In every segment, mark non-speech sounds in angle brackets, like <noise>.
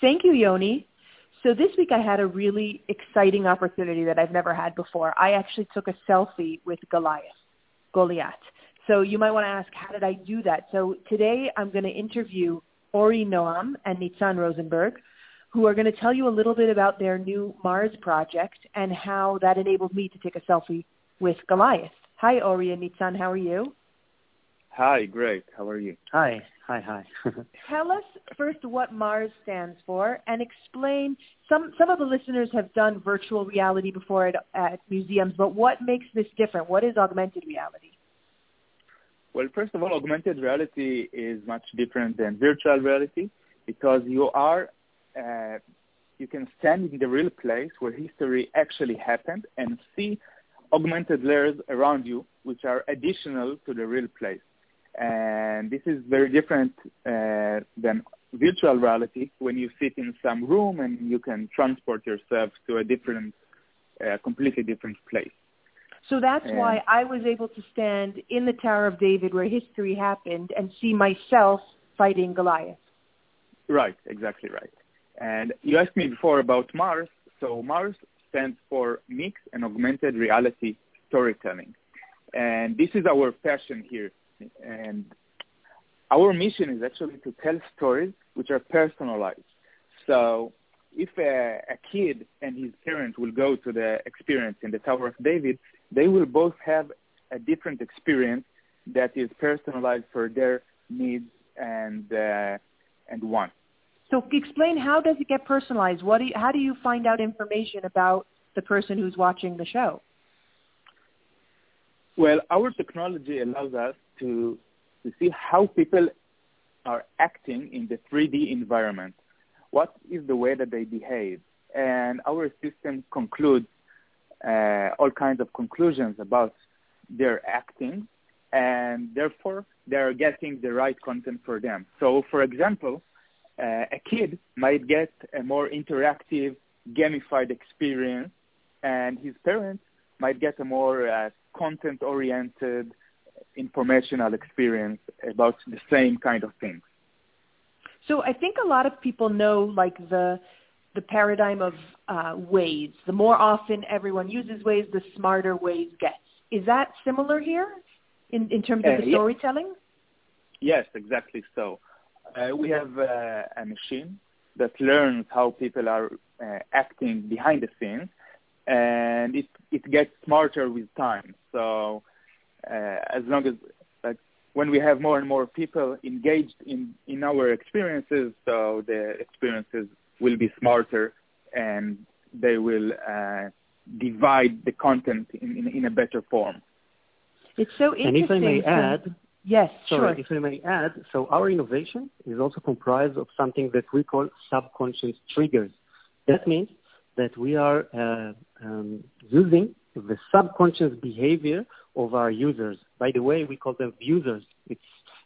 Thank you, Yoni. So this week I had a really exciting opportunity that I've never had before. I actually took a selfie with Goliath, Goliath. So you might want to ask, how did I do that? So today I'm going to interview Ori Noam and Nitzan Rosenberg, who are going to tell you a little bit about their new Mars project and how that enabled me to take a selfie with Goliath. Hi, Ori and Nitzan. How are you? Hi, great. How are you? Hi, hi, hi. <laughs> Tell us first what Mars stands for and explain. Some some of the listeners have done virtual reality before at, at museums, but what makes this different? What is augmented reality? Well, first of all, augmented reality is much different than virtual reality because you are uh, you can stand in the real place where history actually happened and see augmented layers around you, which are additional to the real place. And this is very different uh, than virtual reality when you sit in some room and you can transport yourself to a different, uh, completely different place. So that's and, why I was able to stand in the Tower of David where history happened and see myself fighting Goliath. Right, exactly right. And you asked me before about Mars. So Mars stands for mixed and augmented reality storytelling. And this is our passion here and our mission is actually to tell stories which are personalized. So if a, a kid and his parent will go to the experience in the Tower of David, they will both have a different experience that is personalized for their needs and uh, and wants. So explain how does it get personalized? What do you, how do you find out information about the person who's watching the show? Well, our technology allows us to, to see how people are acting in the 3D environment. What is the way that they behave? And our system concludes uh, all kinds of conclusions about their acting, and therefore they are getting the right content for them. So, for example, uh, a kid might get a more interactive, gamified experience, and his parents might get a more uh, content-oriented, informational experience about the same kind of things. So I think a lot of people know like the the paradigm of uh, Waze. The more often everyone uses Waze, the smarter Waze gets. Is that similar here in, in terms of uh, the storytelling? Yes, exactly so. Uh, we have uh, a machine that learns how people are uh, acting behind the scenes, and it, it gets smarter with time. So uh, as long as like when we have more and more people engaged in in our experiences, so the experiences will be smarter and they will uh, divide the content in, in, in, a better form. It's so interesting. And if I may add, yes, sorry, sure. if I may add, so our innovation is also comprised of something that we call subconscious triggers. That means that we are uh, um, using the subconscious behavior of our users. By the way, we call them users. It's,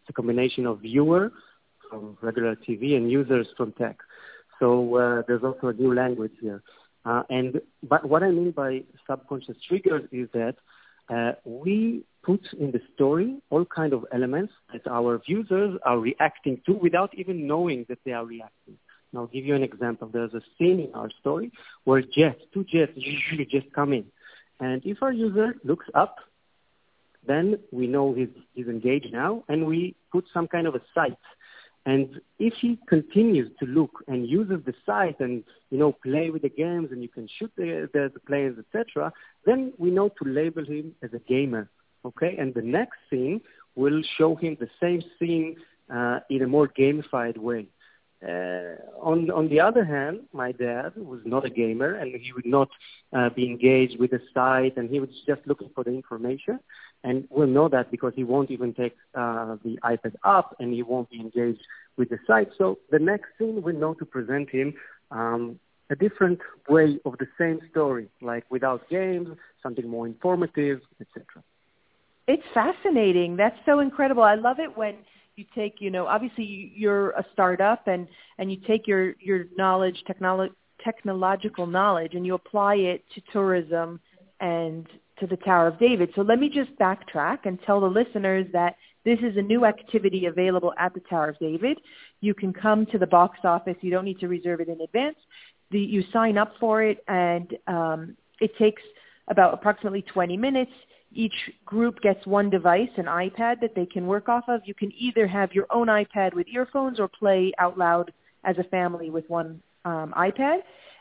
it's a combination of viewer from regular TV and users from tech. So uh, there's also a new language here. Uh, and but what I mean by subconscious triggers is that uh, we put in the story all kind of elements that our users are reacting to without even knowing that they are reacting. And I'll give you an example. There's a scene in our story where jets, two jets usually just come in. And if our user looks up, then we know he's, he's engaged now, and we put some kind of a sight. And if he continues to look and uses the sight and you know play with the games and you can shoot the, the, the players, etc., then we know to label him as a gamer. Okay, and the next scene will show him the same scene uh, in a more gamified way. Uh, on on the other hand, my dad was not a gamer, and he would not uh, be engaged with the sight, and he was just looking for the information. And we'll know that because he won't even take uh, the iPad up, and he won't be engaged with the sight. So the next thing we know to present him um, a different way of the same story, like without games, something more informative, etc. It's fascinating. That's so incredible. I love it when you take, you know, obviously you're a startup and, and you take your, your knowledge, technolo- technological knowledge, and you apply it to tourism and to the Tower of David. So let me just backtrack and tell the listeners that this is a new activity available at the Tower of David. You can come to the box office. You don't need to reserve it in advance. The, you sign up for it, and um, it takes about approximately 20 minutes. Each group gets one device, an iPad that they can work off of. You can either have your own iPad with earphones or play out loud as a family with one um, iPad.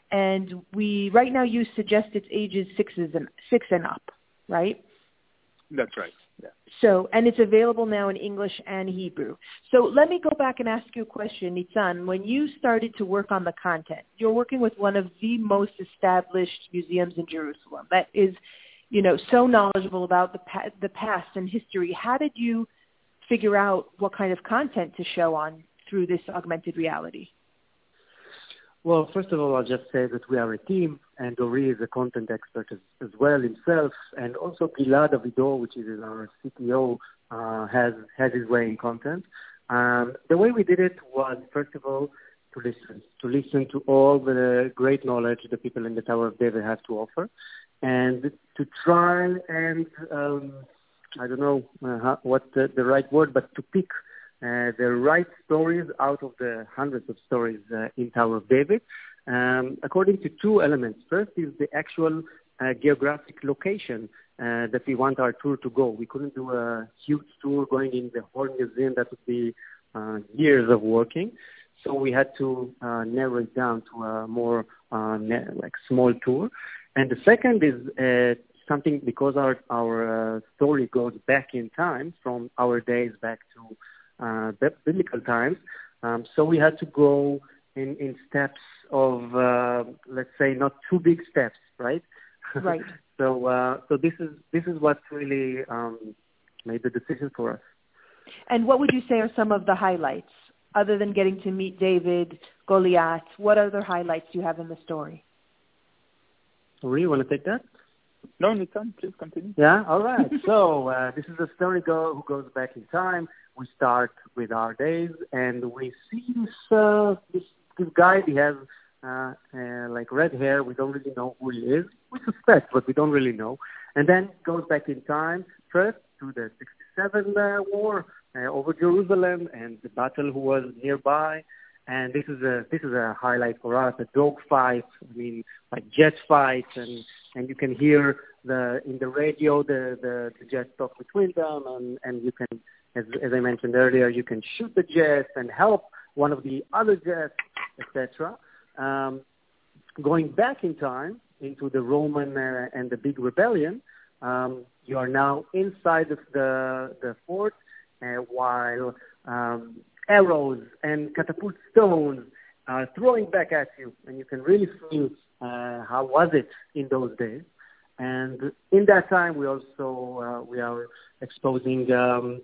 And we right now use suggested ages sixes and six and up, right? That's right. Yeah. So, and it's available now in English and Hebrew. So let me go back and ask you a question, Nitzan. When you started to work on the content, you're working with one of the most established museums in Jerusalem that is, you know, so knowledgeable about the, pa- the past and history. How did you figure out what kind of content to show on through this augmented reality? Well, first of all, I'll just say that we are a team, and Ori is a content expert as, as well himself, and also Gilad Avidor, which is our CTO, uh, has has his way in content. Um, the way we did it was, first of all, to listen, to listen to all the great knowledge the people in the Tower of David have to offer, and to try and um, I don't know uh, what the, the right word, but to pick uh, the right stories out of the hundreds of stories uh, in Tower of David, um, according to two elements. First is the actual uh, geographic location uh, that we want our tour to go. We couldn't do a huge tour going in the whole museum. That would be uh, years of working. So we had to narrow it down to a more uh, like small tour. And the second is uh, something because our our uh, story goes back in time from our days back to uh, biblical times. Um, so we had to go in, in steps of, uh, let's say, not too big steps, right? Right. <laughs> so uh, so this is this is what really um, made the decision for us. And what would you say are some of the highlights, other than getting to meet David, Goliath? What other highlights do you have in the story? Ori, you want to take that? No, Nitzan, please continue. Yeah, all right. so uh, this is a story go, who goes back in time we start with our days, and we see this uh, this, this guy. He has uh, uh, like red hair. We don't really know who he is. We suspect, but we don't really know. And then goes back in time first to the 67 uh, war uh, over Jerusalem and the battle who was nearby. And this is a this is a highlight for us. A dog fight. I mean, like jet fights, and and you can hear the in the radio the the, the jets talk between them, and and you can as, as I mentioned earlier, you can shoot the jets and help one of the other jets, etc. Um, going back in time into the Roman uh, and the big rebellion, um, you are now inside of the, the fort uh, while um, arrows and catapult stones are throwing back at you, and you can really feel uh, how was it in those days. And in that time, we also uh, we are exposing um,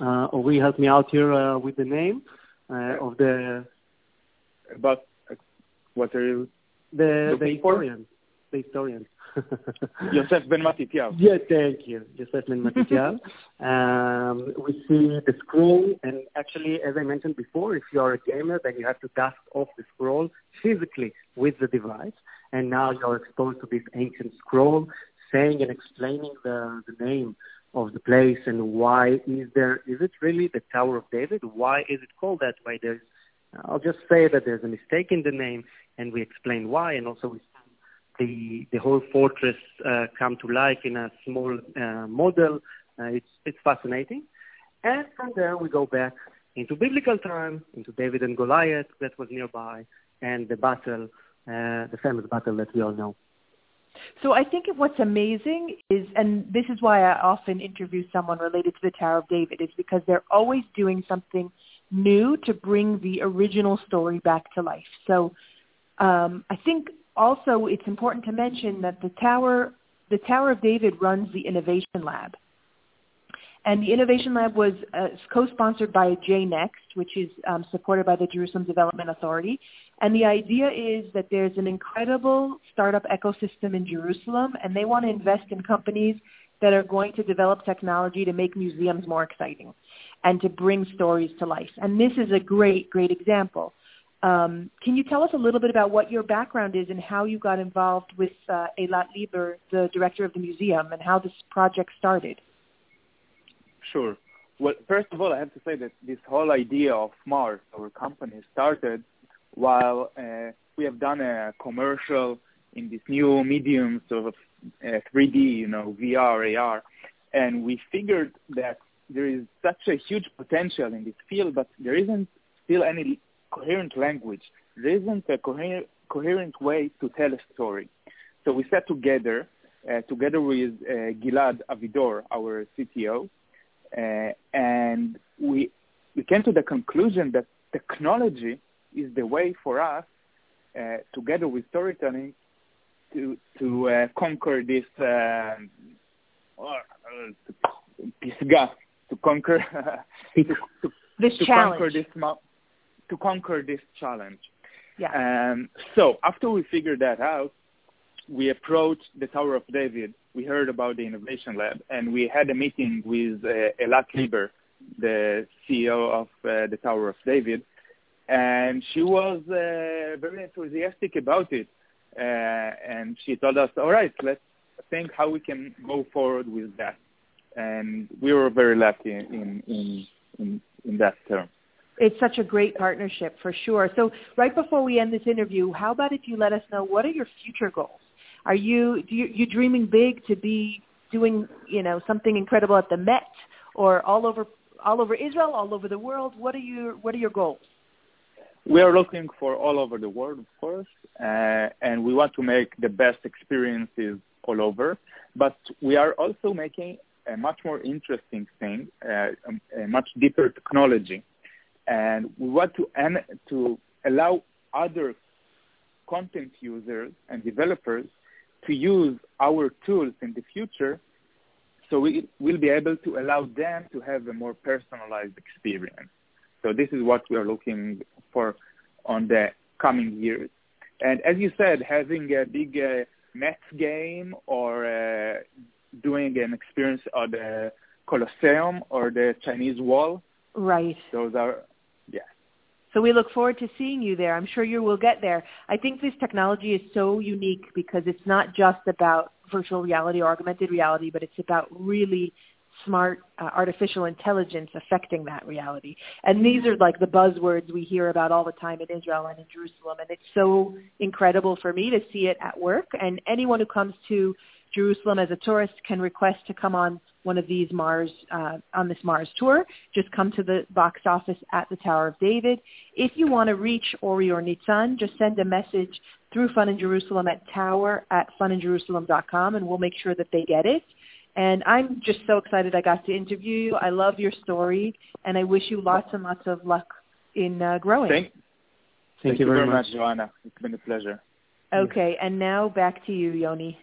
uh, Ori help me out here uh, with the name uh, of the. But what are you? The the historian. The historian. <laughs> Yosef Ben Matityahu. Yeah, thank you, Yosef Ben Matityahu. <laughs> um, we see the scroll, and actually, as I mentioned before, if you are a gamer, then you have to dust off the scroll physically with the device, and now you're exposed to this ancient scroll, saying and explaining the, the name of the place and why is there is it really the Tower of David? Why is it called that way? There's I'll just say that there's a mistake in the name and we explain why and also we the the whole fortress uh, come to life in a small uh, model. Uh, it's it's fascinating, and from there we go back into biblical time, into David and Goliath that was nearby, and the battle, uh, the famous battle that we all know. So I think what's amazing is, and this is why I often interview someone related to the Tower of David, is because they're always doing something new to bring the original story back to life. So um, I think also it's important to mention that the Tower, the Tower of David runs the Innovation Lab. And the Innovation Lab was uh, co-sponsored by JNext, which is um, supported by the Jerusalem Development Authority. And the idea is that there's an incredible startup ecosystem in Jerusalem, and they want to invest in companies that are going to develop technology to make museums more exciting and to bring stories to life. And this is a great, great example. Um, can you tell us a little bit about what your background is and how you got involved with uh, Eilat Lieber, the director of the museum, and how this project started? Sure. well, first of all, I have to say that this whole idea of Mars, our company, started while uh, we have done a commercial in this new medium sort of uh, 3D, you know, VR, AR, and we figured that there is such a huge potential in this field, but there isn't still any coherent language. There isn't a coherent, coherent way to tell a story. So we sat together, uh, together with uh, Gilad Avidor, our CTO, uh, and we we came to the conclusion that technology is the way for us, uh, together with storytelling, to to uh, conquer this uh, pisga, to conquer <laughs> to, to, this to challenge. conquer this to conquer this challenge. Yeah. Um, so after we figured that out, we approached the Tower of David. We heard about the Innovation Lab, and we had a meeting with uh, Eilat Lieber, the CEO of uh, the Tower of David, and she was uh, very enthusiastic about it. Uh, and she told us, all right, let's think how we can go forward with that. And we were very lucky in, in, in, in that term. It's such a great partnership for sure. So right before we end this interview, how about if you let us know what are your future goals? Are you do you you dreaming big to be doing you know something incredible at the Met or all over all over Israel, all over the world? What are your what are your goals? We are looking for all over the world, of course, uh, and we want to make the best experiences all over. But we are also making a much more interesting thing, uh, a much deeper technology, and we want to to allow other content users and developers to use our tools in the future so we will be able to allow them to have a more personalized experience. So this is what we are looking for on the coming years. And as you said, having a big uh, Mets game or uh, doing an experience at the Colosseum or the Chinese Wall. Right. Those are. So we look forward to seeing you there. I'm sure you will get there. I think this technology is so unique because it's not just about virtual reality or augmented reality, but it's about really smart uh, artificial intelligence affecting that reality. And these are like the buzzwords we hear about all the time in Israel and in Jerusalem. And it's so incredible for me to see it at work. And anyone who comes to Jerusalem as a tourist can request to come on one of these Mars uh, on this Mars tour. Just come to the box office at the Tower of David. If you want to reach Ori or Nitzan, just send a message through Fun in Jerusalem at tower at funinjerusalem.com, and we'll make sure that they get it. And I'm just so excited I got to interview you. I love your story, and I wish you lots and lots of luck in uh, growing. Thank, thank, thank you very much, much, Joanna. It's been a pleasure. Okay, and now back to you, Yoni.